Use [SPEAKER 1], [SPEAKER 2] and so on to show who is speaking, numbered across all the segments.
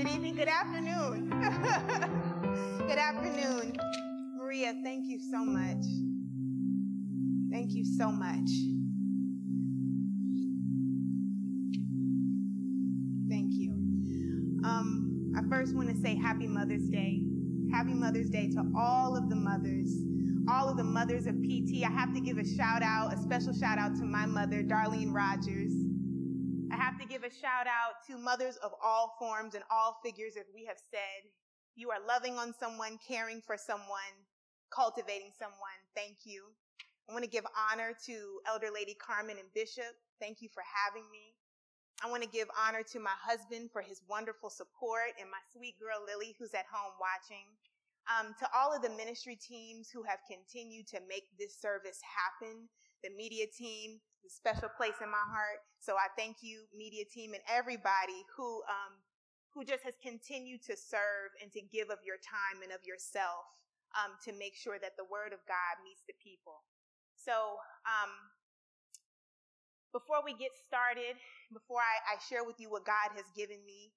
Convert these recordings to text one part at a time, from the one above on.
[SPEAKER 1] it evening? Good afternoon. Good afternoon. Maria, thank you so much. Thank you so much. Thank you. Um, I first want to say Happy Mother's Day. Happy Mother's Day to all of the mothers, all of the mothers of PT. I have to give a shout out, a special shout out to my mother, Darlene Rogers. Give a shout out to mothers of all forms and all figures, as we have said. You are loving on someone, caring for someone, cultivating someone. Thank you. I want to give honor to Elder Lady Carmen and Bishop. Thank you for having me. I want to give honor to my husband for his wonderful support and my sweet girl Lily, who's at home watching. Um, to all of the ministry teams who have continued to make this service happen, the media team, the special place in my heart. So I thank you, media team, and everybody who um, who just has continued to serve and to give of your time and of yourself um, to make sure that the word of God meets the people. So, um, before we get started, before I, I, share with you what God has given me,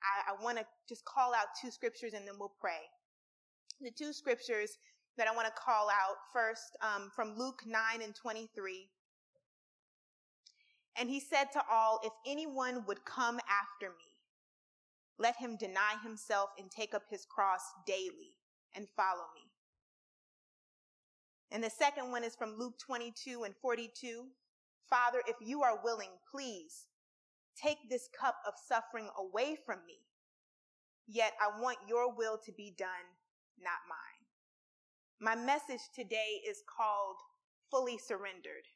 [SPEAKER 1] I, I want to just call out two scriptures and then we'll pray. The two scriptures that I want to call out first um, from Luke 9 and 23. And he said to all, If anyone would come after me, let him deny himself and take up his cross daily and follow me. And the second one is from Luke 22 and 42. Father, if you are willing, please take this cup of suffering away from me. Yet I want your will to be done, not mine. My message today is called Fully Surrendered.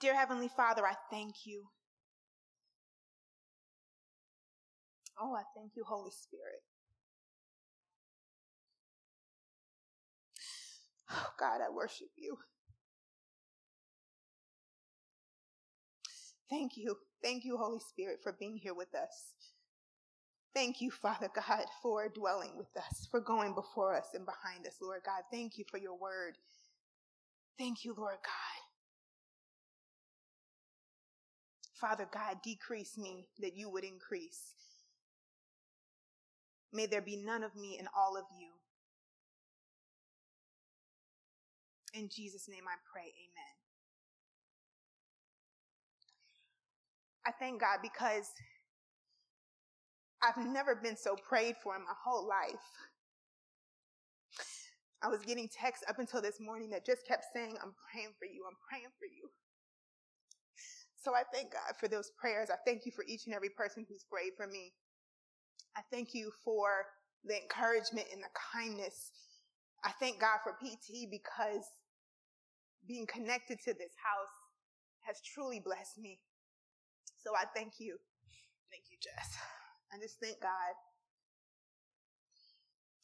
[SPEAKER 1] Dear Heavenly Father, I thank you. Oh, I thank you, Holy Spirit. Oh, God, I worship you. Thank you. Thank you, Holy Spirit, for being here with us. Thank you, Father God, for dwelling with us, for going before us and behind us, Lord God. Thank you for your word. Thank you, Lord God. Father God, decrease me that you would increase. May there be none of me and all of you. In Jesus' name I pray, amen. I thank God because I've never been so prayed for in my whole life. I was getting texts up until this morning that just kept saying, I'm praying for you, I'm praying for you. So I thank God for those prayers. I thank you for each and every person who's prayed for me. I thank you for the encouragement and the kindness. I thank God for PT because being connected to this house has truly blessed me. So I thank you. Thank you, Jess. I just thank God.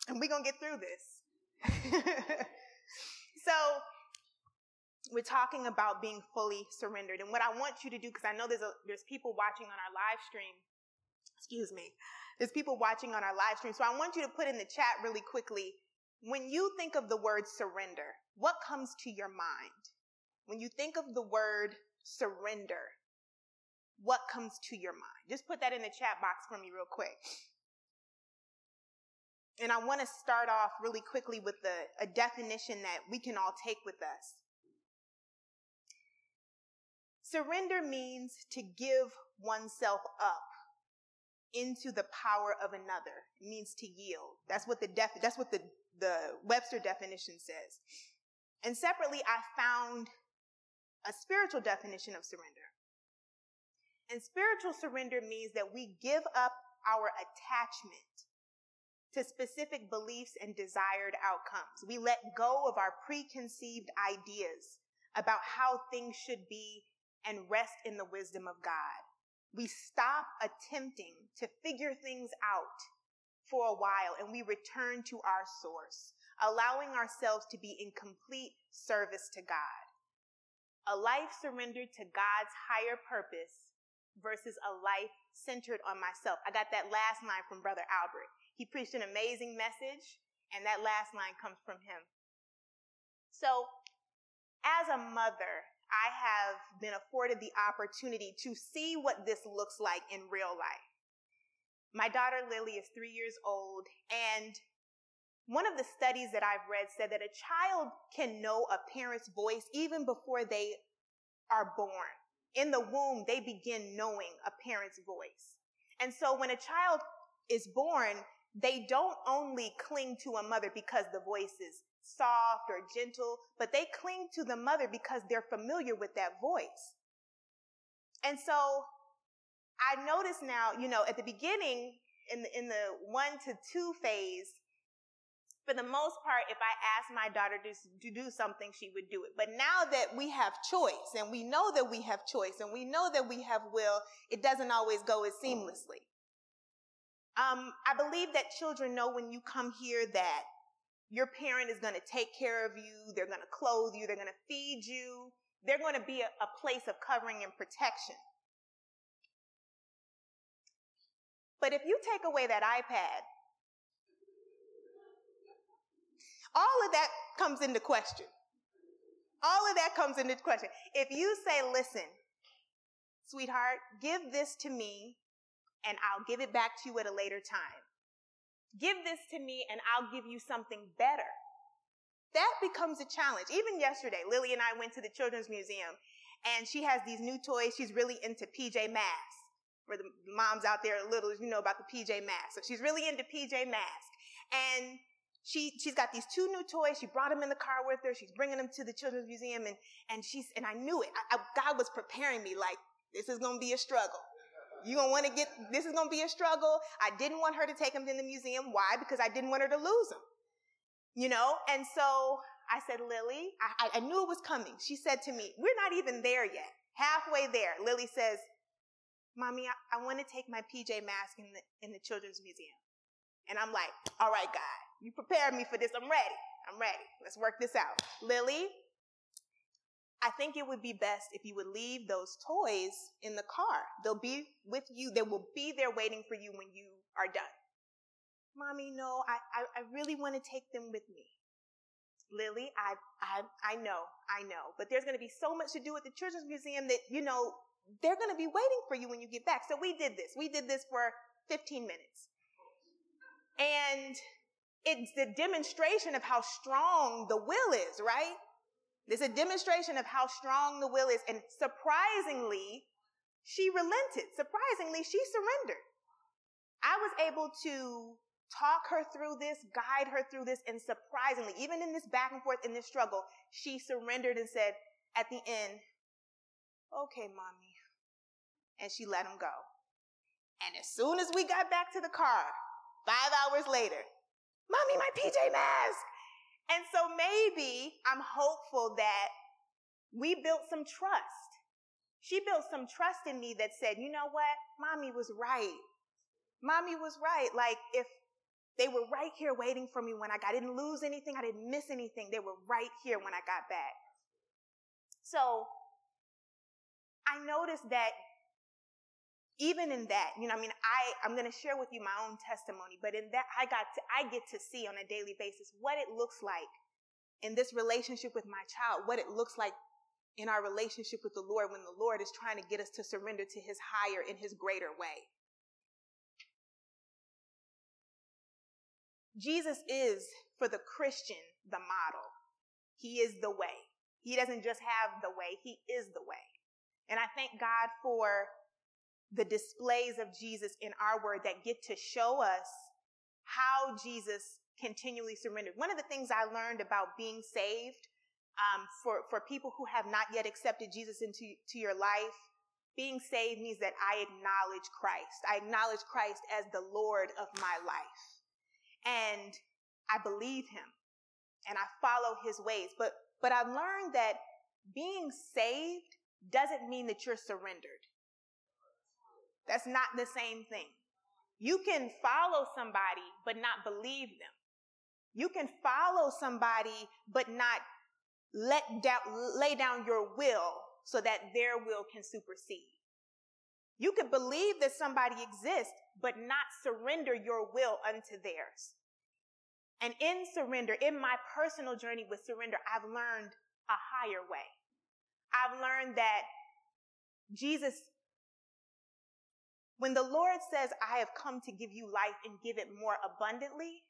[SPEAKER 1] And we're going to get through this. so, we're talking about being fully surrendered. And what I want you to do, because I know there's, a, there's people watching on our live stream, excuse me, there's people watching on our live stream. So I want you to put in the chat really quickly when you think of the word surrender, what comes to your mind? When you think of the word surrender, what comes to your mind? Just put that in the chat box for me real quick. And I want to start off really quickly with the, a definition that we can all take with us. Surrender means to give oneself up into the power of another. It means to yield. That's what the def, that's what the the Webster definition says. And separately, I found a spiritual definition of surrender. And spiritual surrender means that we give up our attachment to specific beliefs and desired outcomes. We let go of our preconceived ideas about how things should be and rest in the wisdom of God. We stop attempting to figure things out for a while and we return to our source, allowing ourselves to be in complete service to God. A life surrendered to God's higher purpose versus a life centered on myself. I got that last line from Brother Albert. He preached an amazing message, and that last line comes from him. So, as a mother, I have been afforded the opportunity to see what this looks like in real life. My daughter Lily is three years old, and one of the studies that I've read said that a child can know a parent's voice even before they are born. In the womb, they begin knowing a parent's voice. And so when a child is born, they don't only cling to a mother because the voice is soft or gentle, but they cling to the mother because they're familiar with that voice. And so I notice now, you know, at the beginning, in the, in the one to two phase, for the most part, if I asked my daughter to, to do something, she would do it. But now that we have choice and we know that we have choice and we know that we have will, it doesn't always go as seamlessly. Um, I believe that children know when you come here that your parent is going to take care of you. They're going to clothe you. They're going to feed you. They're going to be a, a place of covering and protection. But if you take away that iPad, all of that comes into question. All of that comes into question. If you say, listen, sweetheart, give this to me and I'll give it back to you at a later time. Give this to me and I'll give you something better. That becomes a challenge. Even yesterday, Lily and I went to the Children's Museum and she has these new toys. She's really into PJ Masks. For the moms out there, little, you know about the PJ Masks. So she's really into PJ Masks. And she, she's got these two new toys. She brought them in the car with her. She's bringing them to the Children's Museum. And, and she's, and I knew it. I, I, God was preparing me like, this is going to be a struggle. You're going to want to get, this is going to be a struggle. I didn't want her to take them to the museum. Why? Because I didn't want her to lose them. You know? And so I said, Lily, I, I knew it was coming. She said to me, we're not even there yet. Halfway there, Lily says, Mommy, I, I want to take my PJ Mask in the, in the Children's Museum. And I'm like, all right, God, you prepared me for this. I'm ready. I'm ready. Let's work this out. Lily, I think it would be best if you would leave those toys in the car. They'll be with you. They will be there waiting for you when you are done. Mommy, no, I, I, I really want to take them with me. Lily, I, I, I know, I know, but there's going to be so much to do at the Children's Museum that, you know, they're going to be waiting for you when you get back. So we did this. We did this for 15 minutes. And it's the demonstration of how strong the will is, right? It's a demonstration of how strong the will is. And surprisingly, she relented. Surprisingly, she surrendered. I was able to talk her through this, guide her through this, and surprisingly, even in this back and forth, in this struggle, she surrendered and said at the end, okay, mommy. And she let him go. And as soon as we got back to the car, five hours later, Mommy, my PJ mask. And so maybe I'm hopeful that we built some trust. She built some trust in me that said, you know what? Mommy was right. Mommy was right. Like if they were right here waiting for me when I got, I didn't lose anything. I didn't miss anything. They were right here when I got back. So I noticed that even in that, you know, I mean, I, I'm going to share with you my own testimony, but in that, I got to, I get to see on a daily basis what it looks like in this relationship with my child, what it looks like in our relationship with the Lord when the Lord is trying to get us to surrender to his higher and his greater way. Jesus is, for the Christian, the model. He is the way. He doesn't just have the way, he is the way. And I thank God for the displays of Jesus in our word that get to show us how Jesus continually surrendered. One of the things I learned about being saved um, for, for people who have not yet accepted Jesus into to your life, being saved means that I acknowledge Christ. I acknowledge Christ as the Lord of my life. And I believe him and I follow his ways. But, but I've learned that being saved doesn't mean that you're surrendered. That's not the same thing. You can follow somebody, but not believe them. You can follow somebody, but not let down, lay down your will so that their will can supersede. You could believe that somebody exists, but not surrender your will unto theirs. And in surrender, in my personal journey with surrender, I've learned a higher way. I've learned that Jesus, when the Lord says, I have come to give you life and give it more abundantly,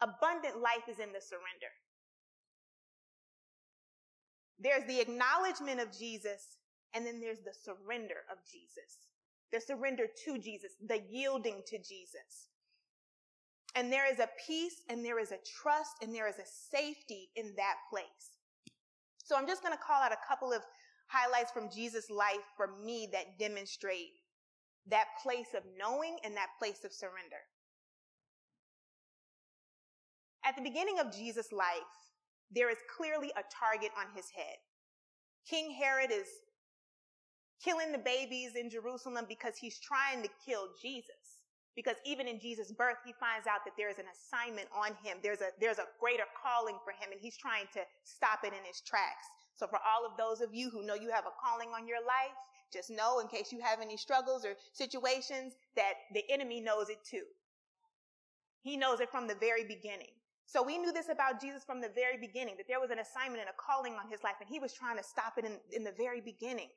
[SPEAKER 1] abundant life is in the surrender. There's the acknowledgement of Jesus, and then there's the surrender of Jesus. The surrender to Jesus, the yielding to Jesus. And there is a peace and there is a trust and there is a safety in that place. So I'm just going to call out a couple of highlights from Jesus' life for me that demonstrate that place of knowing and that place of surrender. At the beginning of Jesus' life, there is clearly a target on his head. King Herod is killing the babies in Jerusalem because he's trying to kill Jesus. Because even in Jesus' birth, he finds out that there is an assignment on him. There's a, there's a greater calling for him and he's trying to stop it in his tracks. So for all of those of you who know you have a calling on your life, just know in case you have any struggles or situations that the enemy knows it too. He knows it from the very beginning. So we knew this about Jesus from the very beginning, that there was an assignment and a calling on his life, and he was trying to stop it in, in the very beginning.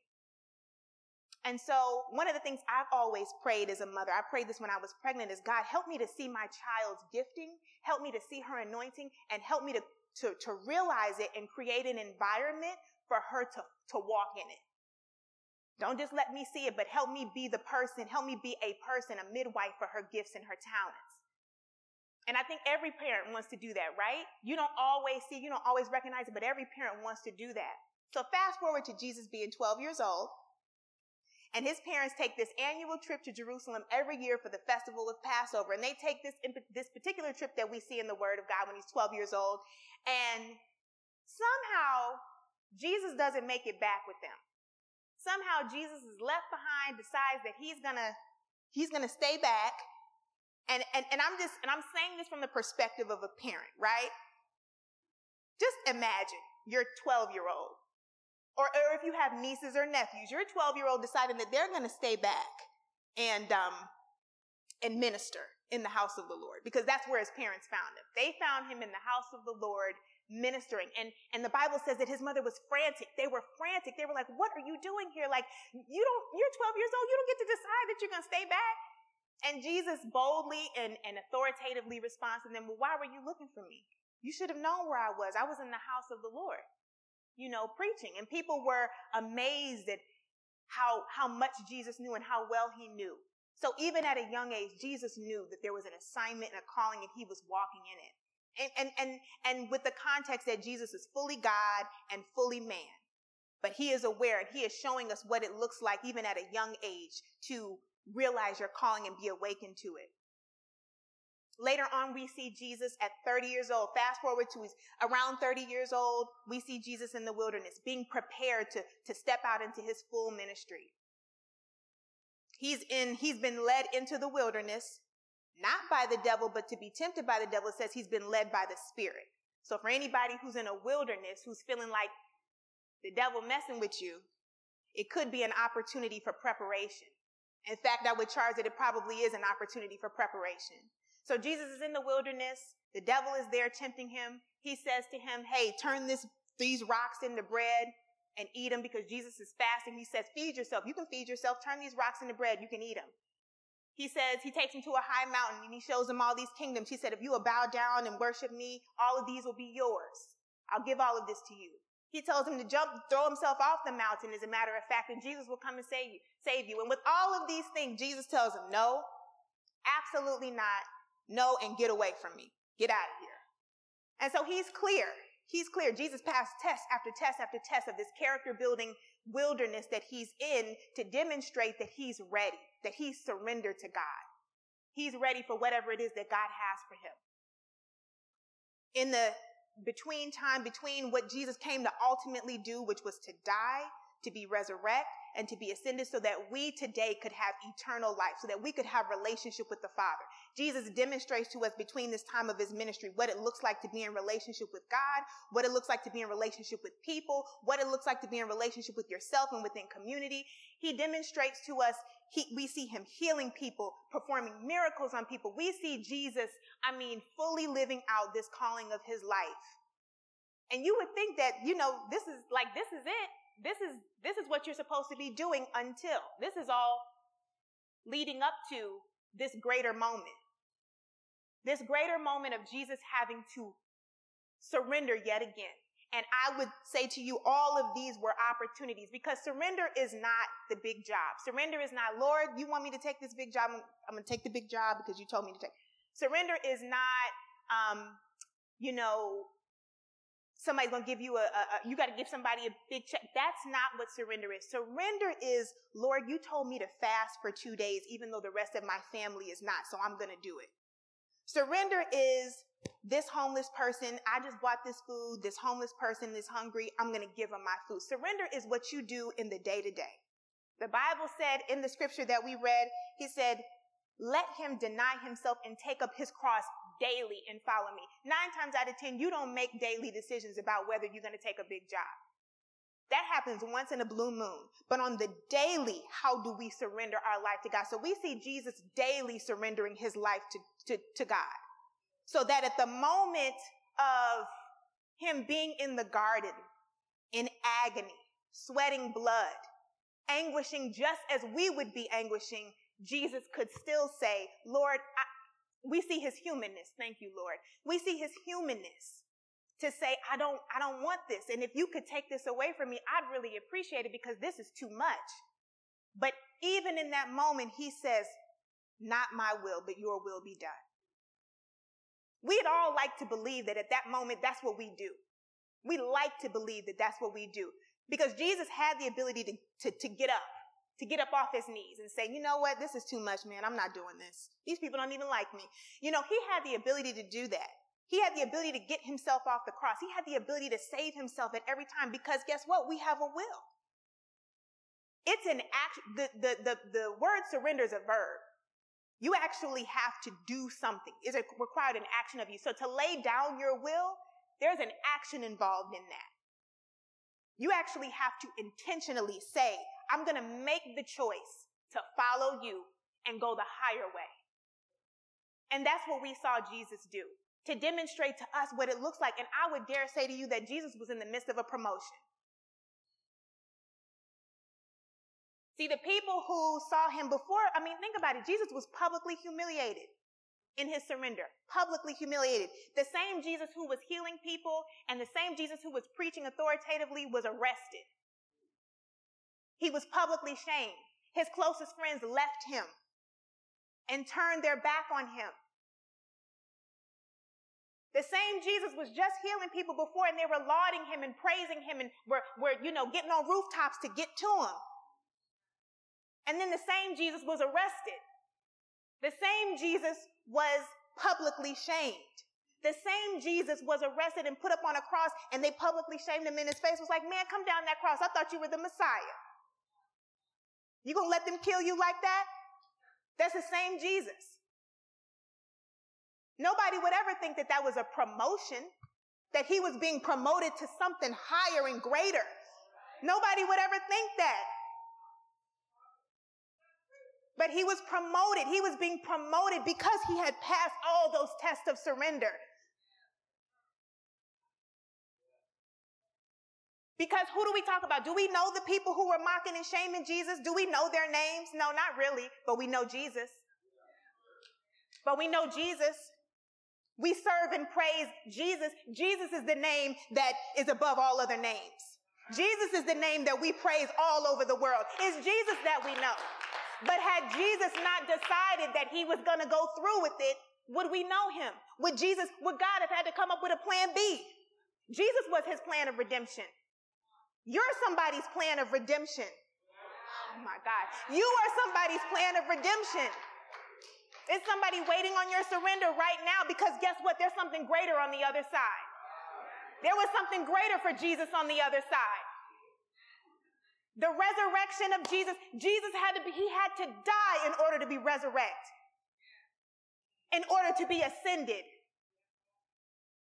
[SPEAKER 1] And so one of the things I've always prayed as a mother, I prayed this when I was pregnant, is God, help me to see my child's gifting, help me to see her anointing, and help me to, to, to realize it and create an environment for her to, to walk in it. Don't just let me see it, but help me be the person, help me be a person, a midwife for her gifts and her talents. And I think every parent wants to do that, right? You don't always see, you don't always recognize it, but every parent wants to do that. So fast forward to Jesus being 12 years old. And his parents take this annual trip to Jerusalem every year for the festival of Passover. And they take this, this particular trip that we see in the Word of God when he's 12 years old. And somehow Jesus doesn't make it back with them. Somehow Jesus is left behind, decides that he's gonna, he's gonna stay back. And, and, and I'm just, and I'm saying this from the perspective of a parent, right? Just imagine your 12 year old or, or if you have nieces or nephews, your 12 year old deciding that they're to stay back and, um, and minister in the house of the Lord because that's where his parents found him. They found him in the house of the Lord ministering. And, and the Bible says that his mother was frantic. They were frantic. They were like, what are you doing here? Like, you don't, you're 12 years old. You don't get to decide that you're going to stay back. And Jesus boldly and, and authoritatively responds to them, well, why were you looking for me? You should have known where I was. I was in the house of the Lord you know, preaching. And people were amazed at how, how much Jesus knew and how well he knew. So even at a young age, Jesus knew that there was an assignment and a calling and he was walking in it. And, and, and, and with the context that Jesus is fully God and fully man. But he is aware and he is showing us what it looks like even at a young age to realize your calling and be awakened to it. Later on, we see Jesus at 30 years old. Fast forward to he's around 30 years old, we see Jesus in the wilderness, being prepared to, to step out into his full ministry. He's in, he's been led into the wilderness, not by the devil, but to be tempted by the devil. Says he's been led by the Spirit. So for anybody who's in a wilderness, who's feeling like the devil messing with you, it could be an opportunity for preparation. In fact, I would charge that it probably is an opportunity for preparation. So Jesus is in the wilderness. The devil is there tempting him. He says to him, Hey, turn this, these rocks into bread and eat them because Jesus is fasting. He says, feed yourself. You can feed yourself. Turn these rocks into bread. You can eat them. He says, he takes him to a high mountain and he shows him all these kingdoms. He said, if you will bow down and worship me, all of these will be yours. I'll give all of this to you. He tells him to jump, throw himself off the mountain, as a matter of fact, and Jesus will come and save you, save you. And with all of these things, Jesus tells him, no, absolutely not. No, and get away from me. Get out of here. And so he's clear. He's clear. Jesus passed test after test after test of this character building wilderness that he's in to demonstrate that he's ready, that he's surrendered to God. He's ready for whatever it is that God has for him. In the between time between what Jesus came to ultimately do, which was to die, to be resurrected, and to be ascended so that we today could have eternal life, so that we could have relationship with the Father. Jesus demonstrates to us between this time of his ministry what it looks like to be in relationship with God, what it looks like to be in relationship with people, what it looks like to be in relationship with yourself and within community. He demonstrates to us, he, we see him healing people, performing miracles on people. We see Jesus, I mean, fully living out this calling of his life. And you would think that, you know, this is like, this is it. this is this is what you're supposed to be doing until. This is all leading up to this greater moment. This greater moment of Jesus having to surrender yet again. And I would say to you, all of these were opportunities because surrender is not the big job. Surrender is not, Lord, you want me to take this big job? I'm, going to take the big job because you told me to take. Surrender is not, um, you know, somebody's going to give you a, a, a you got to give somebody a big check. That's not what surrender is. Surrender is, Lord, you told me to fast for two days, even though the rest of my family is not, so I'm going to do it. Surrender is this homeless person, I just bought this food, this homeless person is hungry, I'm going to give them my food. Surrender is what you do in the day to day. The Bible said in the scripture that we read, he said, let him deny himself and take up his cross daily and follow me. Nine times out of ten, you don't make daily decisions about whether you're going to take a big job. That happens once in a blue moon. But on the daily, how do we surrender our life to God? So we see Jesus daily surrendering his life to, to, to God. So that at the moment of him being in the garden, in agony, sweating blood, anguishing just as we would be anguishing, Jesus could still say, Lord, I, we see his humanness. Thank you, Lord. We see his humanness to say, I don't, I don't want this. And if you could take this away from me, I'd really appreciate it because this is too much. But even in that moment, he says, not my will, but your will be done. We'd all like to believe that at that moment, that's what we do. We like to believe that that's what we do because Jesus had the ability to, to, to get up, to get up off his knees and say, you know what? This is too much, man. I'm not doing this. These people don't even like me. You know, he had the ability to do that. He had the ability to get himself off the cross. He had the ability to save himself at every time because guess what? We have a will. It's an act, the, the, the, the word surrender is a verb. You actually have to do something. It's required an action of you. So to lay down your will, there's an action involved in that. You actually have to intentionally say, I'm going to make the choice to follow you and go the higher way. And that's what we saw Jesus do to demonstrate to us what it looks like. And I would dare say to you that Jesus was in the midst of a promotion. See, the people who saw him before, I mean, think about it. Jesus was publicly humiliated in his surrender, publicly humiliated. The same Jesus who was healing people and the same Jesus who was preaching authoritatively was arrested. He was publicly shamed. His closest friends left him and turned their back on him. The same Jesus was just healing people before and they were lauding him and praising him and were, were, you know, getting on rooftops to get to him. And then the same Jesus was arrested. The same Jesus was publicly shamed. The same Jesus was arrested and put up on a cross and they publicly shamed him in his face. Was like, man, come down that cross. I thought you were the Messiah. You gonna let them kill you like that? That's the same Jesus. Nobody would ever think that that was a promotion, that he was being promoted to something higher and greater. Nobody would ever think that. But he was promoted. He was being promoted because he had passed all those tests of surrender. Because who do we talk about? Do we know the people who were mocking and shaming Jesus? Do we know their names? No, not really, but we know Jesus. But we know Jesus. We serve and praise Jesus. Jesus is the name that is above all other names. Jesus is the name that we praise all over the world. It's Jesus that we know. But had Jesus not decided that he was going to go through with it, would we know him? Would Jesus, would God have had to come up with a plan B? Jesus was his plan of redemption. You're somebody's plan of redemption. Oh my God. You are somebody's plan of redemption. Is somebody waiting on your surrender right now because guess what? There's something greater on the other side. There was something greater for Jesus on the other side. The resurrection of Jesus, Jesus had to be, he had to die in order to be resurrected. In order to be ascended.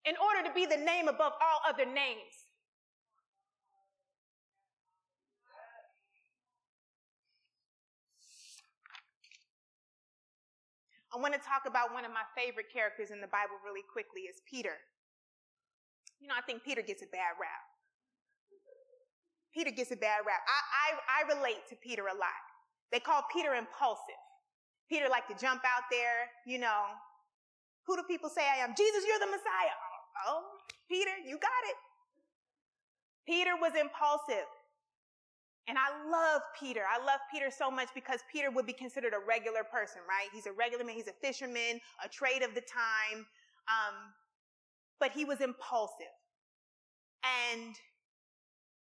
[SPEAKER 1] In order to be the name above all other names. I want to talk about one of my favorite characters in the Bible really quickly is Peter. You know, I think Peter gets a bad rap. Peter gets a bad rap. I, I, I relate to Peter a lot. They call Peter impulsive. Peter like to jump out there, you know. Who do people say I am? Jesus, you're the Messiah. Oh, oh Peter, you got it. Peter was impulsive. And I love Peter. I love Peter so much because Peter would be considered a regular person, right? He's a regular man. He's a fisherman, a trade of the time. Um, but he was impulsive. And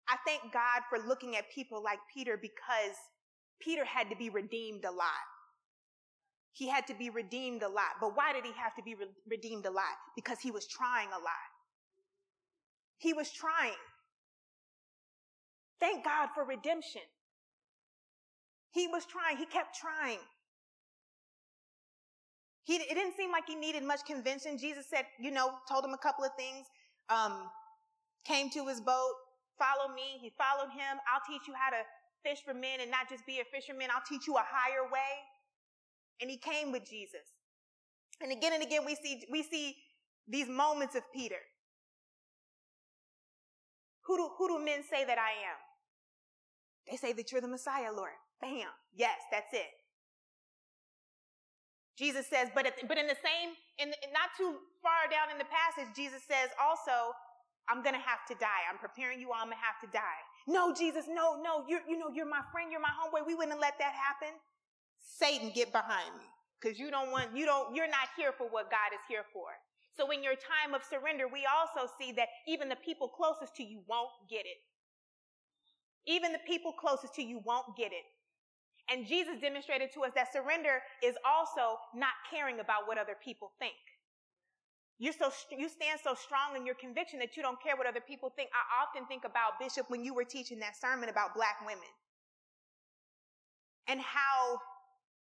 [SPEAKER 1] I thank God for looking at people like Peter because Peter had to be redeemed a lot. He had to be redeemed a lot. But why did he have to be re- redeemed a lot? Because he was trying a lot. He was trying. Thank God for redemption. He was trying. He kept trying. He, it didn't seem like he needed much convincing. Jesus said, you know, told him a couple of things, um, came to his boat, follow me. He followed him. I'll teach you how to fish for men and not just be a fisherman. I'll teach you a higher way. And he came with Jesus. And again and again, we see, we see these moments of Peter. Who do, who do men say that I am? They say that you're the Messiah, Lord. Bam. Yes, that's it. Jesus says, but, at, but in the same, in, not too far down in the passage, Jesus says also, I'm going to have to die. I'm preparing you all. I'm going to have to die. No, Jesus, no, no. You're, you know, you're my friend. You're my homeboy. We wouldn't let that happen. Satan, get behind me. Cause you don't want, you don't, you're not here for what God is here for. So in your time of surrender, we also see that even the people closest to you won't get it. Even the people closest to you won't get it. And Jesus demonstrated to us that surrender is also not caring about what other people think. You're so, you stand so strong in your conviction that you don't care what other people think. I often think about Bishop when you were teaching that sermon about black women and how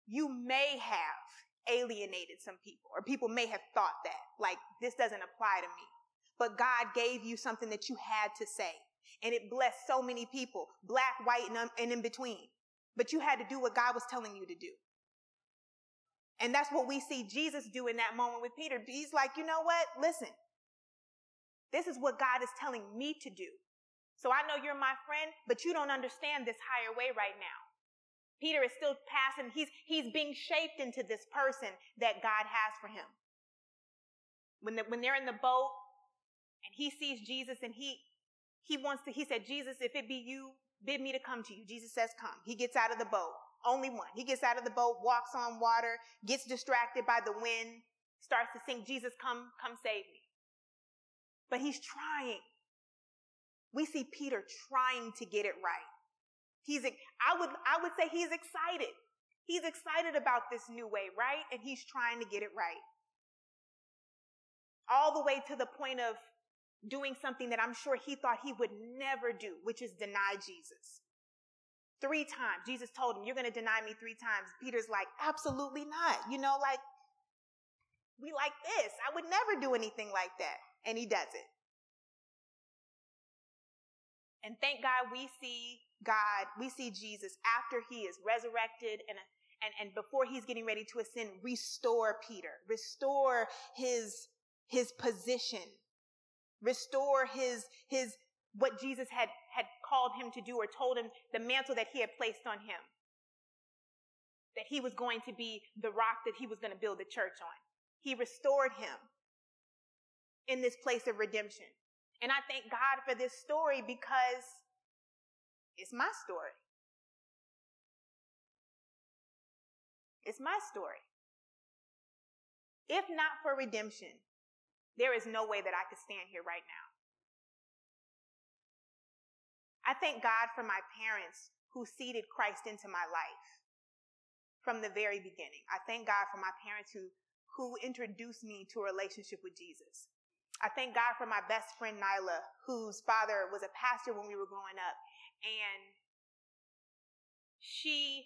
[SPEAKER 1] you may have alienated some people or people may have thought that like this doesn't apply to me. But God gave you something that you had to say and it blessed so many people, black, white, and, and in between. But you had to do what God was telling you to do. And that's what we see Jesus do in that moment with Peter. He's like, you know what? Listen, this is what God is telling me to do. So I know you're my friend, but you don't understand this higher way right now. Peter is still passing. He's, he's being shaped into this person that God has for him. When, the, when they're in the boat and he sees Jesus and he, he wants to, he said, Jesus, if it be you, bid me to come to you. Jesus says, come. He gets out of the boat. Only one. He gets out of the boat, walks on water, gets distracted by the wind, starts to sing, Jesus, come, come save me. But he's trying. We see Peter trying to get it right. He's, I would, I would say he's excited. He's excited about this new way, right? And he's trying to get it right. All the way to the point of doing something that I'm sure he thought he would never do, which is deny Jesus. Three times. Jesus told him, You're going to deny me three times. Peter's like, Absolutely not. You know, like, we like this. I would never do anything like that. And he does it. And thank God we see God, we see Jesus after he is resurrected and, and, and before he's getting ready to ascend, restore Peter, restore his, his position, restore his, his, what Jesus had, had called him to do or told him the mantle that he had placed on him. That he was going to be the rock that he was going to build the church on. He restored him in this place of redemption. And I thank God for this story because it's my story. It's my story. If not for redemption, there is no way that I could stand here right now. I thank God for my parents who seeded Christ into my life from the very beginning. I thank God for my parents who, who introduced me to a relationship with Jesus. I thank God for my best friend Nyla, whose father was a pastor when we were growing up. And she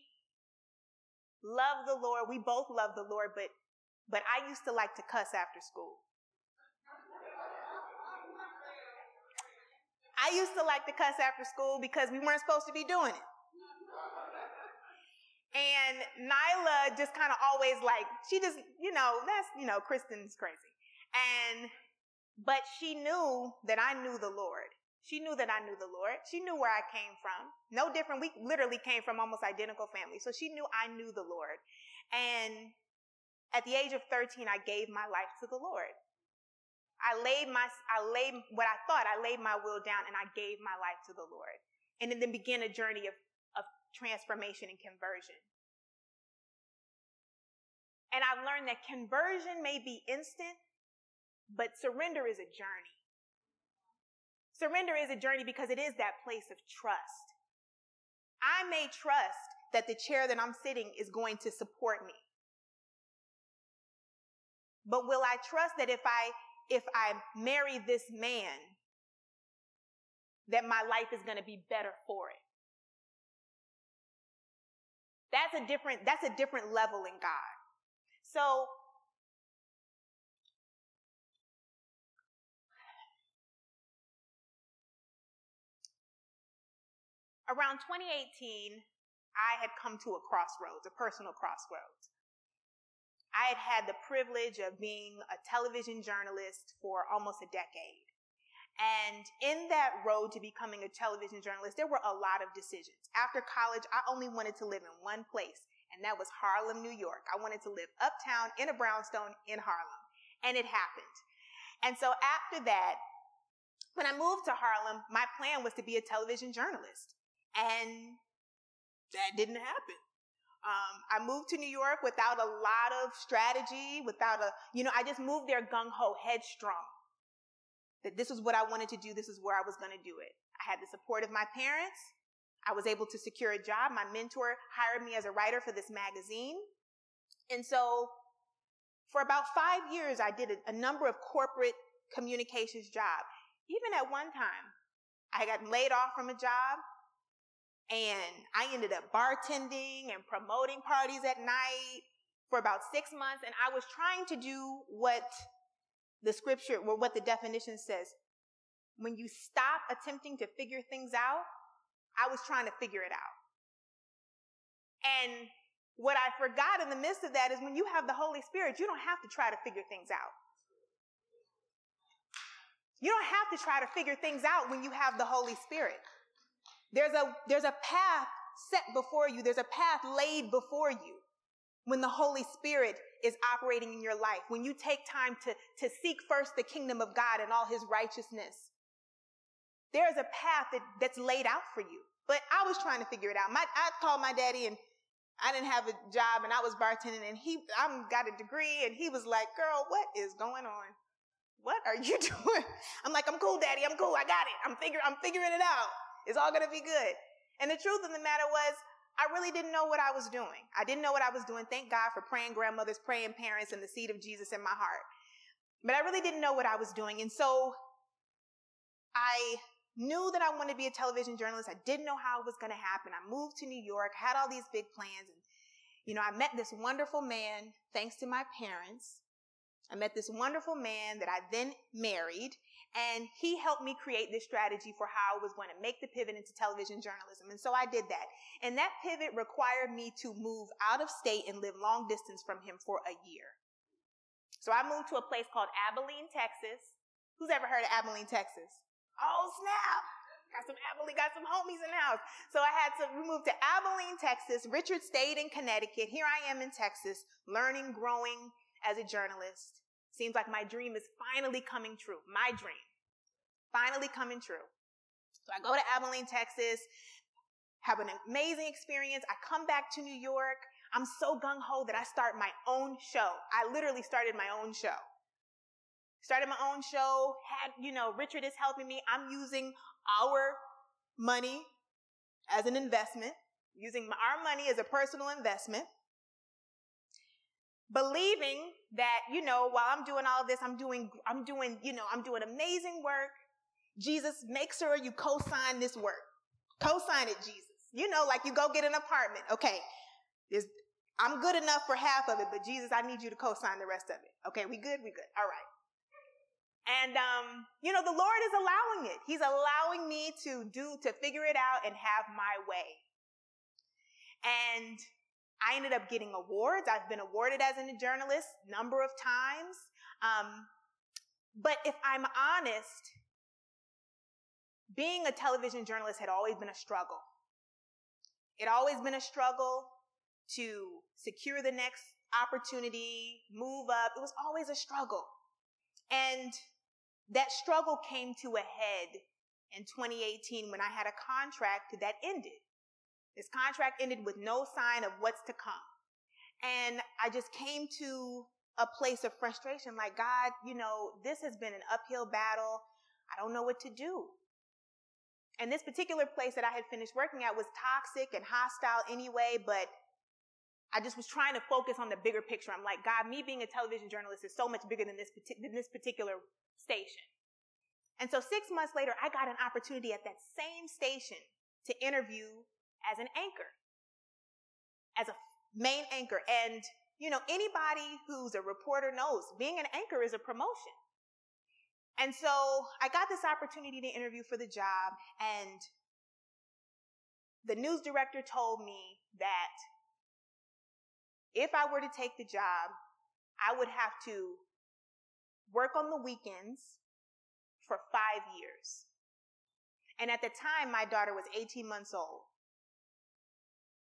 [SPEAKER 1] loved the Lord. We both loved the Lord, but but I used to like to cuss after school. I used to like to cuss after school because we weren't supposed to be doing it. And Nyla just kind of always like, she just, you know, that's, you know, Kristen's crazy. And, but she knew that I knew the Lord. She knew that I knew the Lord. She knew where I came from. No different. We literally came from almost identical families. So she knew I knew the Lord. And at the age of 13, I gave my life to the Lord. I laid my, I laid what I thought, I laid my will down and I gave my life to the Lord. And then began a journey of, of transformation and conversion. And I've learned that conversion may be instant, but surrender is a journey. Surrender is a journey because it is that place of trust. I may trust that the chair that I'm sitting is going to support me. But will I trust that if I if I marry this man, that my life is going to be better for it. That's a different, that's a different level in God. So, around 2018, I had come to a crossroads, a personal crossroads. I had had the privilege of being a television journalist for almost a decade. And in that road to becoming a television journalist, there were a lot of decisions. After college, I only wanted to live in one place, and that was Harlem, New York. I wanted to live uptown in a brownstone in Harlem. And it happened. And so after that, when I moved to Harlem, my plan was to be a television journalist. And that didn't happen. Um, I moved to New York without a lot of strategy, without a, you know, I just moved there gung ho, headstrong. That this was what I wanted to do, this is where I was going to do it. I had the support of my parents. I was able to secure a job. My mentor hired me as a writer for this magazine. And so for about five years, I did a, a number of corporate communications jobs. Even at one time, I got laid off from a job and I ended up bartending and promoting parties at night for about six months. And I was trying to do what the scripture, or what the definition says. When you stop attempting to figure things out, I was trying to figure it out. And what I forgot in the midst of that is when you have the Holy Spirit, you don't have to try to figure things out. You don't have to try to figure things out when you have the Holy Spirit. There's a, there's a path set before you. There's a path laid before you when the Holy Spirit is operating in your life, when you take time to, to seek first the kingdom of God and all his righteousness. There's a path that, that's laid out for you. But I was trying to figure it out. My, I called my daddy and I didn't have a job and I was bartending and he, I got a degree and he was like, girl, what is going on? What are you doing? I'm like, I'm cool, daddy. I'm cool. I got it. I'm figuring, I'm figuring it out. It's all going to be good. And the truth of the matter was, I really didn't know what I was doing. I didn't know what I was doing. Thank God for praying grandmothers, praying parents, and the seed of Jesus in my heart. But I really didn't know what I was doing. And so I knew that I wanted to be a television journalist. I didn't know how it was going to happen. I moved to New York, had all these big plans. And, you know, I met this wonderful man thanks to my parents. I met this wonderful man that I then married. And he helped me create this strategy for how I was going to make the pivot into television journalism. And so I did that. And that pivot required me to move out of state and live long distance from him for a year. So I moved to a place called Abilene, Texas. Who's ever heard of Abilene, Texas? Oh, snap. Got some Abilene, got some homies in the house. So I had to move to Abilene, Texas. Richard stayed in Connecticut. Here I am in Texas, learning, growing as a journalist. Seems like my dream is finally coming true. My dream. Finally coming true. So I go to Abilene, Texas, have an amazing experience. I come back to New York. I'm so gung ho that I start my own show. I literally started my own show. Started my own show, had, you know, Richard is helping me. I'm using our money as an investment, using our money as a personal investment believing that, you know, while I'm doing all of this, I'm doing, I'm doing, you know, I'm doing amazing work. Jesus, make sure you co-sign this work. Co-sign it, Jesus. You know, like you go get an apartment. Okay. There's, I'm good enough for half of it, but Jesus, I need you to co-sign the rest of it. Okay. We good? We good. All right. And, um, you know, the Lord is allowing it. He's allowing me to do, to figure it out and have my way. And I ended up getting awards. I've been awarded as a journalist number of times. Um, but if I'm honest, being a television journalist had always been a struggle. It always been a struggle to secure the next opportunity, move up. It was always a struggle. And that struggle came to a head in 2018 when I had a contract that ended. This contract ended with no sign of what's to come. And I just came to a place of frustration like, God, you know, this has been an uphill battle. I don't know what to do. And this particular place that I had finished working at was toxic and hostile anyway, but I just was trying to focus on the bigger picture. I'm like, God, me being a television journalist is so much bigger than this, than this particular station. And so six months later, I got an opportunity at that same station to interview as an anchor, as a main anchor. And, you know, anybody who's a reporter knows being an anchor is a promotion. And so I got this opportunity to interview for the job and the news director told me that if I were to take the job, I would have to work on the weekends for five years. And at the time, my daughter was 18 months old.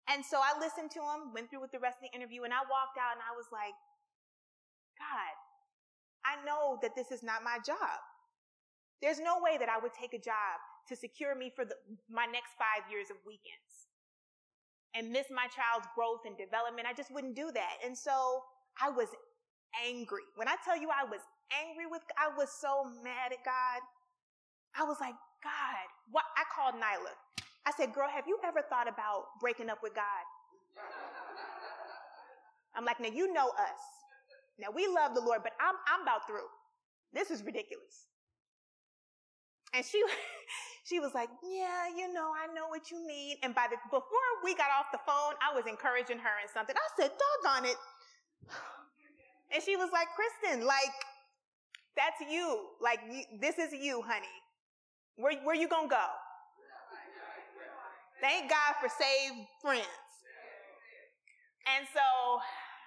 [SPEAKER 1] And so I listened to him, went through with the rest of the interview, and I walked out and I was like, God, I know that this is not my job. There's no way that I would take a job to secure me for the, my next five years of weekends and miss my child's growth and development. I just wouldn't do that. And so I was angry. When I tell you I was angry with, I was so mad at God. I was like, God, what? I called Nyla. I said, girl, have you ever thought about breaking up with God? I'm like, now you know us. Now we love the Lord, but I'm, I'm about through. This is ridiculous. And she, she was like, yeah, you know, I know what you mean. And by the, before we got off the phone, I was encouraging her and something. I said, doggone it. And she was like, Kristen, like, that's you. Like, you, this is you, honey. Where, where you gonna go? Thank God for saved friends. And so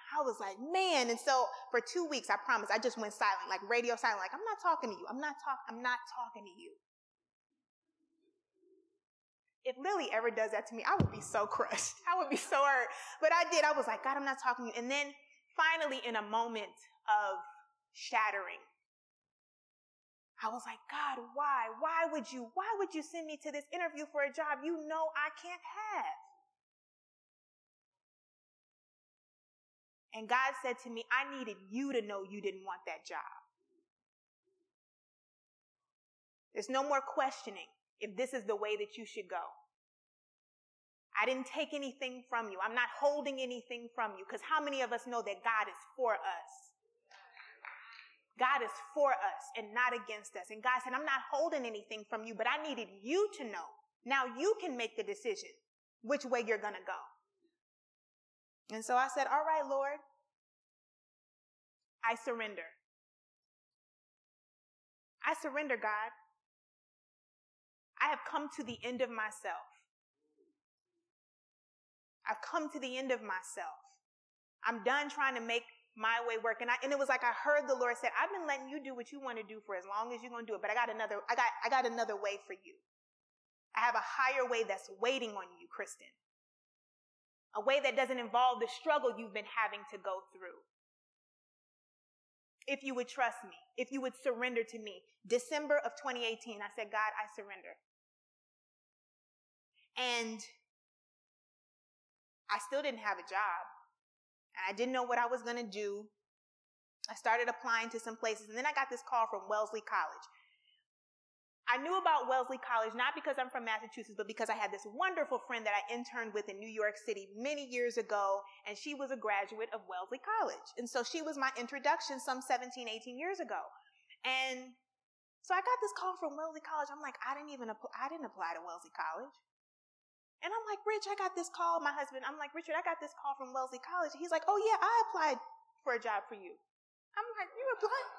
[SPEAKER 1] I was like, man. And so for two weeks, I promise, I just went silent, like radio silent, like, I'm not talking to you. I'm not talking, I'm not talking to you. If Lily ever does that to me, I would be so crushed. I would be so hurt. But I did. I was like, God, I'm not talking to you. And then finally, in a moment of shattering, I was like, God, why? Why would you, why would you send me to this interview for a job you know I can't have? And God said to me, I needed you to know you didn't want that job. There's no more questioning if this is the way that you should go. I didn't take anything from you. I'm not holding anything from you because how many of us know that God is for us? God is for us and not against us. And God said, I'm not holding anything from you, but I needed you to know. Now you can make the decision which way you're going to go. And so I said, All right, Lord, I surrender. I surrender, God. I have come to the end of myself. I've come to the end of myself. I'm done trying to make my way work. And I, and it was like I heard the Lord said, I've been letting you do what you want to do for as long as you're going to do it, but I got another, I got, I got another way for you. I have a higher way that's waiting on you, Kristen. A way that doesn't involve the struggle you've been having to go through. If you would trust me, if you would surrender to me. December of 2018, I said, God, I surrender. And I still didn't have a job. And I didn't know what I was going to do. I started applying to some places, and then I got this call from Wellesley College. I knew about Wellesley College not because I'm from Massachusetts, but because I had this wonderful friend that I interned with in New York City many years ago, and she was a graduate of Wellesley College. And so she was my introduction some 17, 18 years ago. And so I got this call from Wellesley College. I'm like, I didn't even, I didn't apply to Wellesley College. And I'm like, Rich, I got this call. My husband, I'm like, Richard, I got this call from Wellesley College. He's like, oh yeah, I applied for a job for you. I'm like, you applied?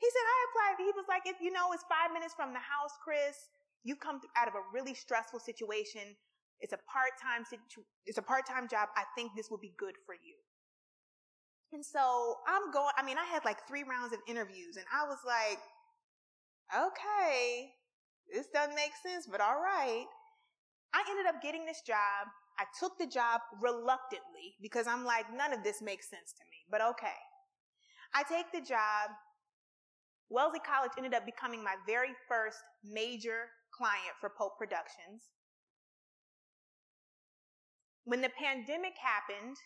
[SPEAKER 1] He said, I applied. He was like, if you know, it's five minutes from the house, Chris. You come out of a really stressful situation. It's a part-time, situ- it's a part-time job. I think this will be good for you. And so I'm going, I mean, I had like three rounds of interviews and I was like, okay, this doesn't make sense, but all right. I ended up getting this job. I took the job reluctantly because I'm like, none of this makes sense to me, but okay. I take the job. Wellesley College ended up becoming my very first major client for Pope Productions. When the pandemic happened,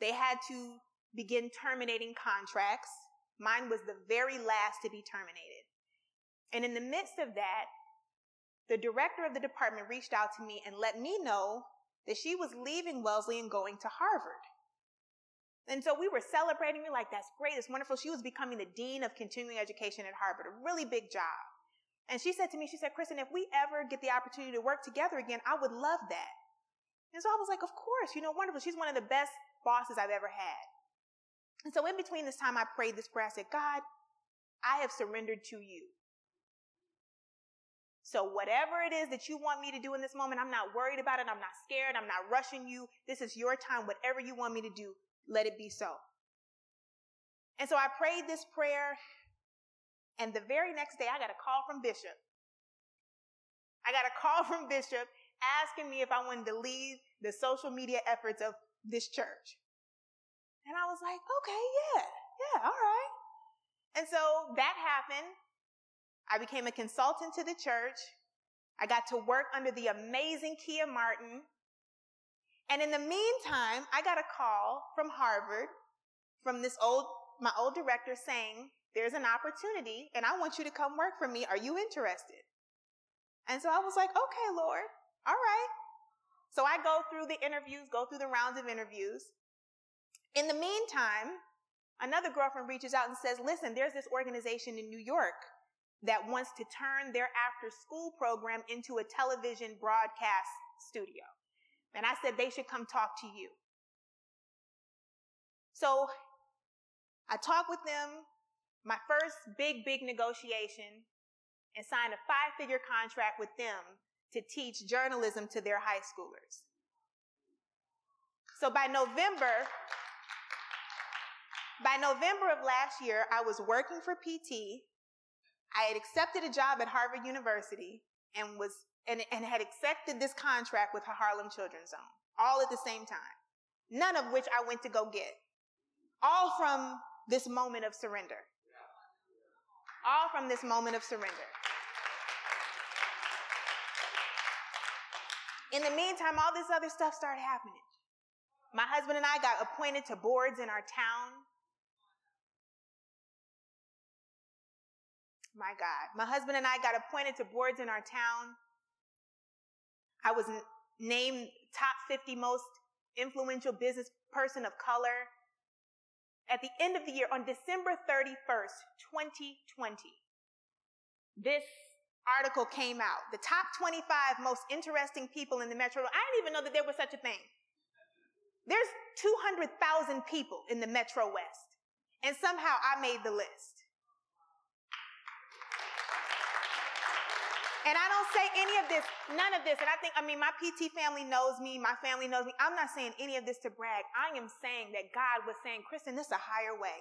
[SPEAKER 1] they had to begin terminating contracts. Mine was the very last to be terminated. And in the midst of that, the director of the department reached out to me and let me know that she was leaving Wellesley and going to Harvard. And so we were celebrating. We were like, that's great. It's wonderful. She was becoming the dean of continuing education at Harvard, a really big job. And she said to me, she said, Kristen, if we ever get the opportunity to work together again, I would love that. And so I was like, of course, you know, wonderful. She's one of the best bosses I've ever had. And so in between this time, I prayed this prayer. I said, God, I have surrendered to you. So whatever it is that you want me to do in this moment, I'm not worried about it. I'm not scared. I'm not rushing you. This is your time. Whatever you want me to do, let it be so. And so I prayed this prayer. And the very next day, I got a call from Bishop. I got a call from Bishop asking me if I wanted to lead the social media efforts of this church. And I was like, okay, yeah, yeah, all right. And so that happened. I became a consultant to the church. I got to work under the amazing Kia Martin. And in the meantime, I got a call from Harvard from this old, my old director saying, there's an opportunity and I want you to come work for me. Are you interested? And so I was like, okay, Lord, all right. So I go through the interviews, go through the rounds of interviews. In the meantime, another girlfriend reaches out and says, listen, there's this organization in New York that wants to turn their after school program into a television broadcast studio. And I said they should come talk to you. So I talked with them, my first big, big negotiation, and signed a five figure contract with them to teach journalism to their high schoolers. So by November, by November of last year, I was working for PT I had accepted a job at Harvard University and was and, and had accepted this contract with Harlem Children's Zone, all at the same time. None of which I went to go get. All from this moment of surrender. All from this moment of surrender. In the meantime, all this other stuff started happening. My husband and I got appointed to boards in our town. My God. My husband and I got appointed to boards in our town. I was named top 50 most influential business person of color. At the end of the year, on December 31st, 2020, this article came out. The top 25 most interesting people in the metro. I didn't even know that there was such a thing. There's 200,000 people in the Metro West. And somehow I made the list. And I don't say any of this, none of this. And I think, I mean, my PT family knows me, my family knows me. I'm not saying any of this to brag. I am saying that God was saying, Kristen, this is a higher way.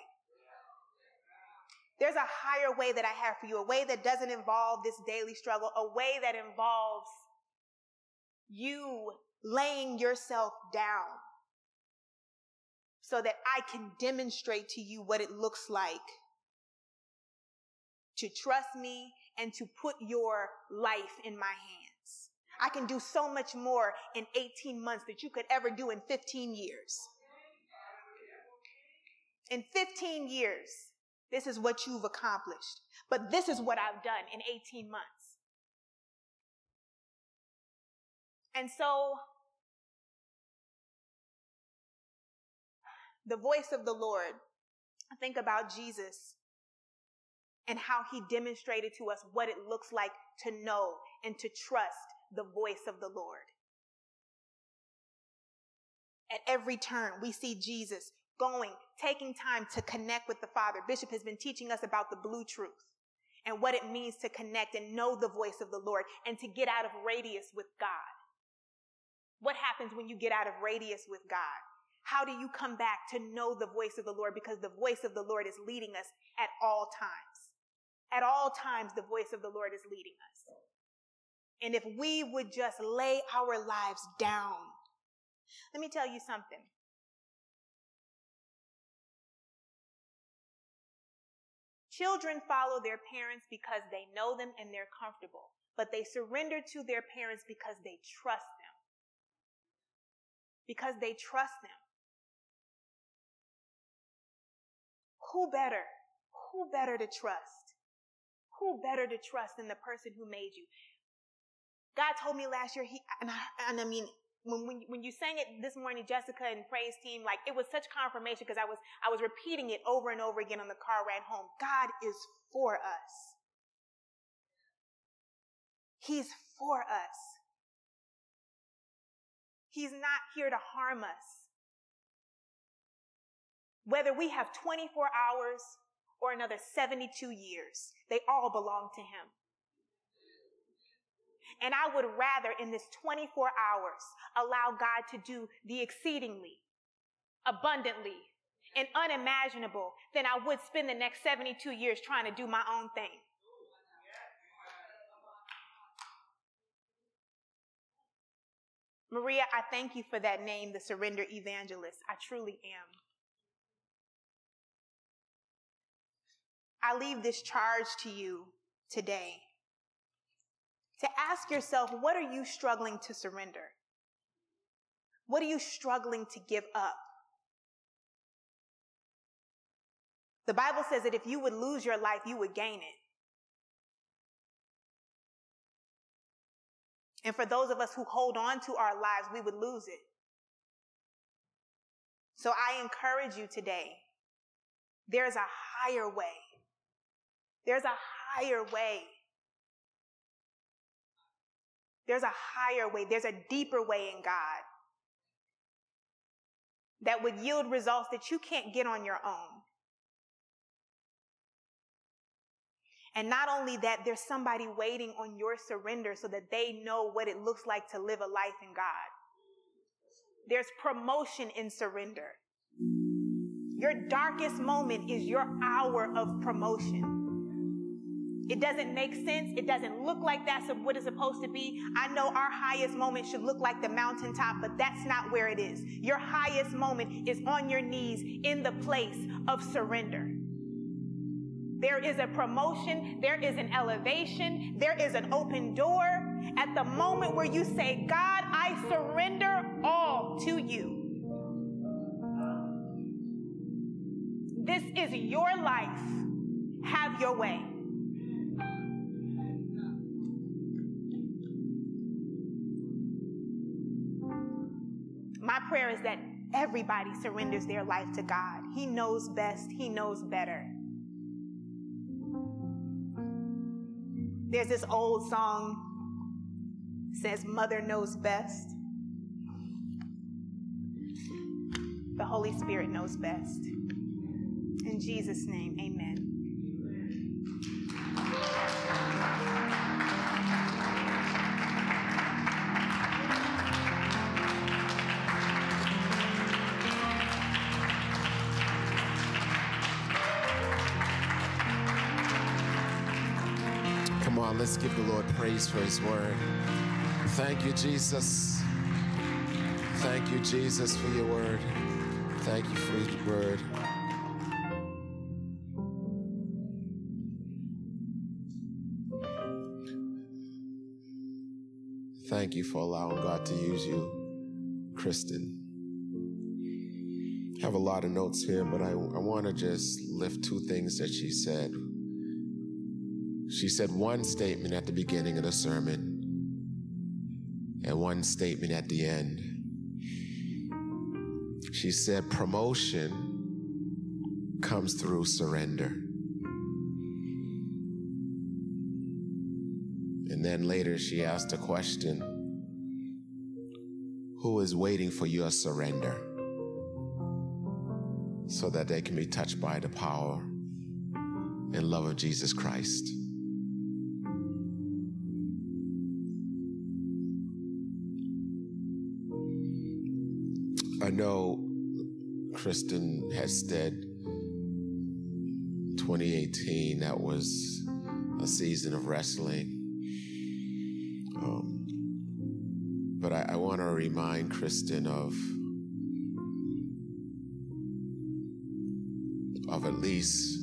[SPEAKER 1] There's a higher way that I have for you, a way that doesn't involve this daily struggle, a way that involves you laying yourself down so that I can demonstrate to you what it looks like to trust me and to put your life in my hands. I can do so much more in 18 months that you could ever do in 15 years. In 15 years, this is what you've accomplished. But this is what I've done in 18 months. And so, the voice of the Lord, think about Jesus and how he demonstrated to us what it looks like to know and to trust the voice of the Lord. At every turn, we see Jesus going, taking time to connect with the Father. Bishop has been teaching us about the blue truth and what it means to connect and know the voice of the Lord and to get out of radius with God. What happens when you get out of radius with God? How do you come back to know the voice of the Lord? Because the voice of the Lord is leading us at all times At all times, the voice of the Lord is leading us. And if we would just lay our lives down, let me tell you something. Children follow their parents because they know them and they're comfortable, but they surrender to their parents because they trust them. Because they trust them. Who better? Who better to trust? Who better to trust than the person who made you? God told me last year, he, and I, and I mean, when, when, when you sang it this morning, Jessica and praise team, like it was such confirmation because I was, I was repeating it over and over again on the car ride home. God is for us. He's for us. He's not here to harm us. Whether we have 24 hours or another 72 years, they all belong to Him. And I would rather in this 24 hours allow God to do the exceedingly, abundantly, and unimaginable than I would spend the next 72 years trying to do my own thing. Maria, I thank you for that name, the surrender evangelist. I truly am. I leave this charge to you today to ask yourself, what are you struggling to surrender? What are you struggling to give up? The Bible says that if you would lose your life, you would gain it. And for those of us who hold on to our lives, we would lose it. So I encourage you today. There's a higher way. There's a higher way. There's a higher way. There's a deeper way in God that would yield results that you can't get on your own. And not only that, there's somebody waiting on your surrender so that they know what it looks like to live a life in God. There's promotion in surrender. Your darkest moment is your hour of promotion. It doesn't make sense. It doesn't look like that's what it's supposed to be. I know our highest moment should look like the mountaintop, but that's not where it is. Your highest moment is on your knees in the place of surrender. There is a promotion. There is an elevation. There is an open door. At the moment where you say, God, I surrender all to you. This is your life. Have your way. Prayer is that everybody surrenders their life to God. He knows best, He knows better. There's this old song says mother knows best. The Holy Spirit knows best. In Jesus' name, amen.
[SPEAKER 2] Praise for his word. Thank you, Jesus. Thank you, Jesus, for your word. Thank you for your word. Thank you for allowing God to use you, Kristen. I have a lot of notes here, but I, I want to just lift two things that she said. She said one statement at the beginning of the sermon and one statement at the end. She said, promotion comes through surrender. And then later she asked a question Who is waiting for your surrender? So that they can be touched by the power and love of Jesus Christ. Kristen Hested 2018, that was a season of wrestling. Um, but I, I want to remind Kristen of of at least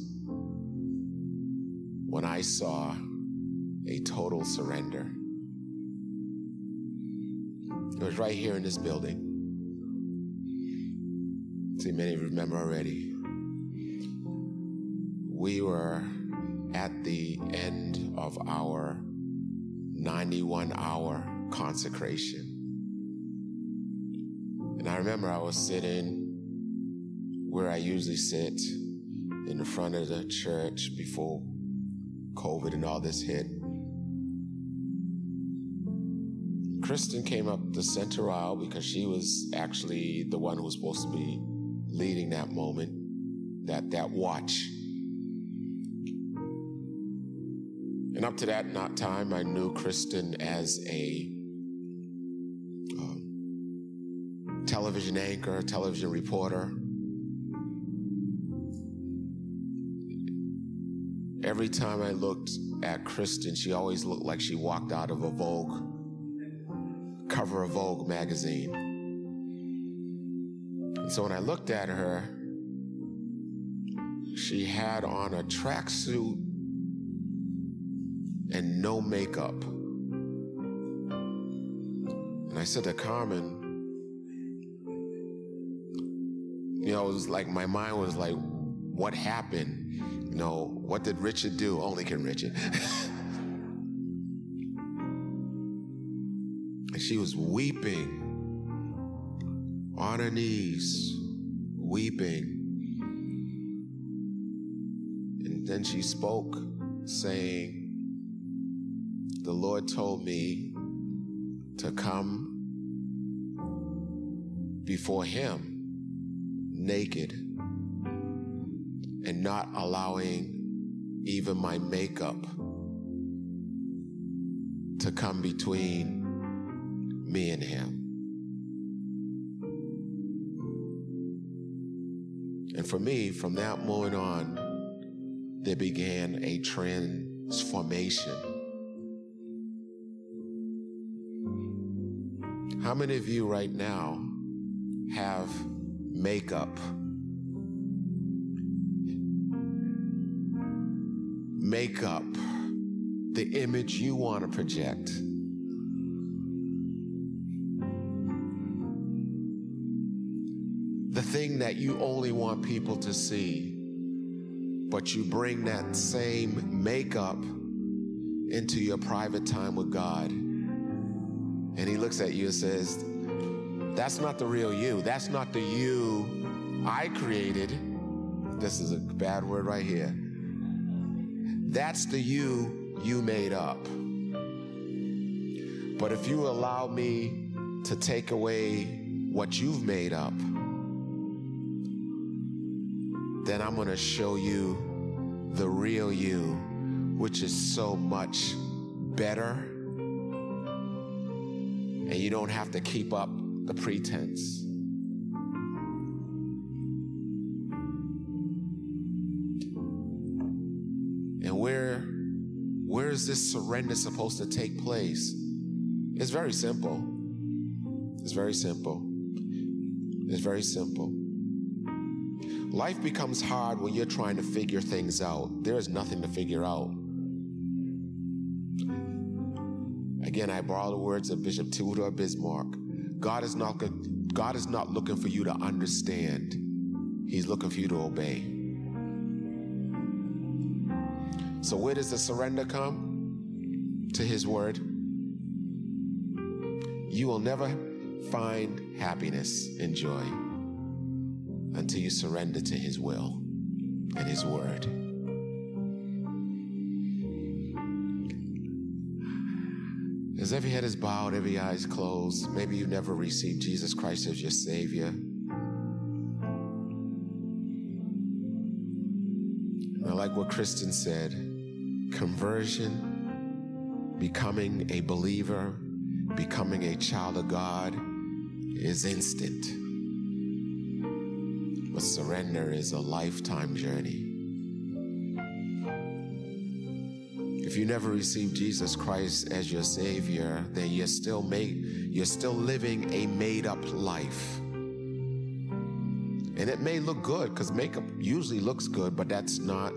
[SPEAKER 2] when I saw a total surrender. It was right here in this building. See, many remember already. We were at the end of our 91 hour consecration. And I remember I was sitting where I usually sit in the front of the church before COVID and all this hit. Kristen came up the center aisle because she was actually the one who was supposed to be leading that moment, that, that watch. And up to that not time, I knew Kristen as a um, television anchor, television reporter. Every time I looked at Kristen, she always looked like she walked out of a Vogue, cover of Vogue magazine. So when I looked at her, she had on a tracksuit and no makeup. And I said to Carmen, you know, it was like my mind was like, what happened? You know, what did Richard do? Only can Richard. and she was weeping on her knees, weeping. And then she spoke, saying, The Lord told me to come before Him naked and not allowing even my makeup to come between me and Him. And for me, from that moment on, there began a transformation. How many of you right now have makeup? Makeup, the image you want to project. That you only want people to see, but you bring that same makeup into your private time with God. And He looks at you and says, That's not the real you. That's not the you I created. This is a bad word right here. That's the you you made up. But if you allow me to take away what you've made up, then I'm going to show you the real you, which is so much better. And you don't have to keep up the pretense. And where where is this surrender supposed to take place? It's very simple. It's very simple. It's very simple. Life becomes hard when you're trying to figure things out. There is nothing to figure out. Again, I borrow the words of Bishop Tudor Bismark. God is not God is not looking for you to understand. He's looking for you to obey. So where does the surrender come? To his word. You will never find happiness and joy until you surrender to His will and His word. As every head is bowed, every eye is closed, maybe you never received Jesus Christ as your Savior. I like what Kristen said conversion, becoming a believer, becoming a child of God is instant. But surrender is a lifetime journey. If you never received Jesus Christ as your Savior, then you're still made, you're still living a made-up life. And it may look good because makeup usually looks good, but that's not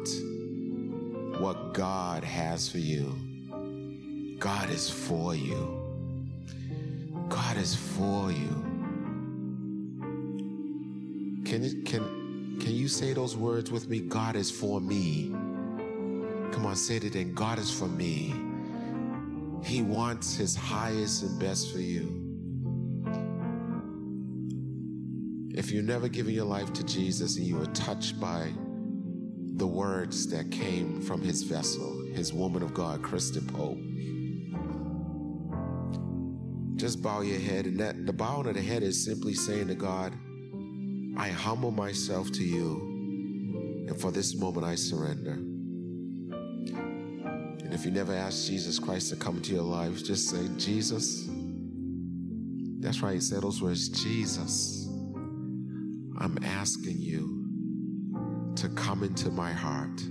[SPEAKER 2] what God has for you. God is for you. God is for you. Can it, can can you say those words with me? God is for me. Come on, say it again. God is for me. He wants his highest and best for you. If you've never given your life to Jesus and you were touched by the words that came from his vessel, his woman of God, Kristen Pope, just bow your head. And that the bowing of the head is simply saying to God, I humble myself to you. And for this moment, I surrender. And if you never asked Jesus Christ to come into your life, just say, Jesus. That's why right, say those words, Jesus. I'm asking you to come into my heart,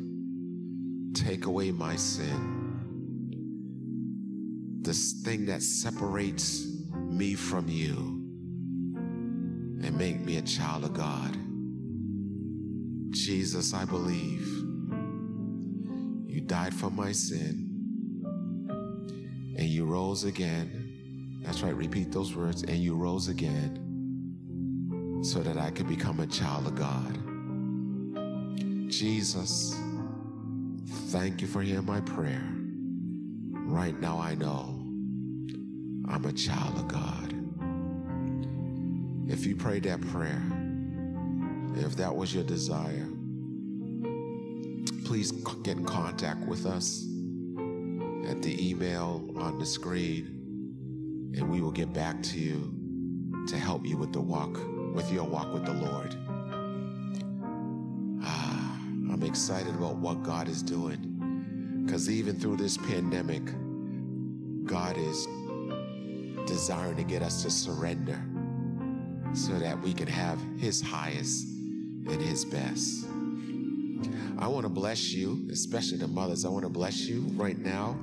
[SPEAKER 2] take away my sin, this thing that separates me from you, and make me a child of God. Jesus, I believe you died for my sin and you rose again. That's right, repeat those words, and you rose again so that I could become a child of God. Jesus, thank you for hearing my prayer. Right now, I know I'm a child of God. If you prayed that prayer, if that was your desire, please get in contact with us at the email on the screen, and we will get back to you to help you with the walk with your walk with the Lord. Ah, I'm excited about what God is doing because even through this pandemic, God is desiring to get us to surrender so that we can have His highest and His best. I want to bless you, especially the mothers. I want to bless you right now.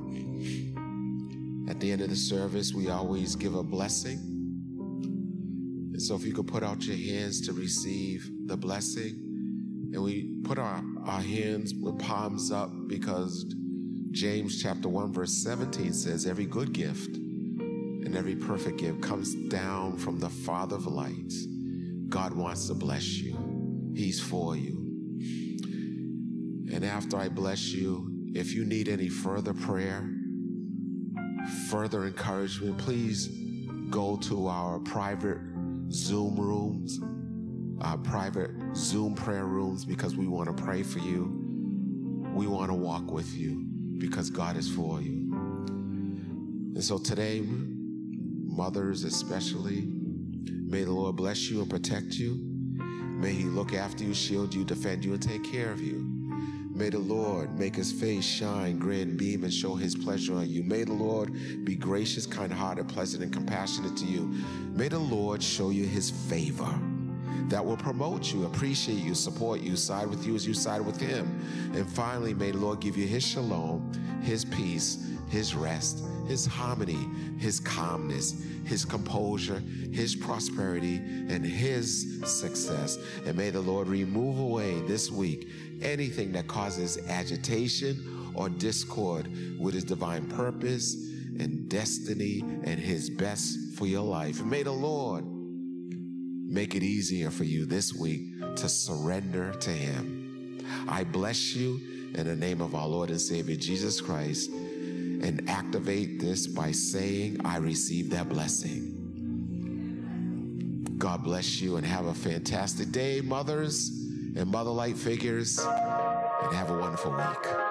[SPEAKER 2] At the end of the service, we always give a blessing. And so if you could put out your hands to receive the blessing, and we put our, our hands with palms up because James chapter 1 verse 17 says every good gift and every perfect gift comes down from the Father of lights. God wants to bless you. He's for you. And after I bless you, if you need any further prayer, further encouragement, please go to our private Zoom rooms, our private Zoom prayer rooms, because we want to pray for you. We want to walk with you because God is for you. And so today, mothers especially, may the Lord bless you and protect you. May He look after you, shield you, defend you, and take care of you. May the Lord make his face shine, grin, beam, and show his pleasure on you. May the Lord be gracious, kind hearted, pleasant, and compassionate to you. May the Lord show you his favor that will promote you, appreciate you, support you, side with you as you side with him. And finally, may the Lord give you his shalom, his peace, his rest, his harmony, his calmness, his composure, his prosperity, and his success. And may the Lord remove away this week anything that causes agitation or discord with his divine purpose and destiny and his best for your life. And may the Lord make it easier for you this week to surrender to him. I bless you in the name of our Lord and Savior Jesus Christ and activate this by saying, I receive that blessing. God bless you and have a fantastic day, mothers and motherlight figures, and have a wonderful week.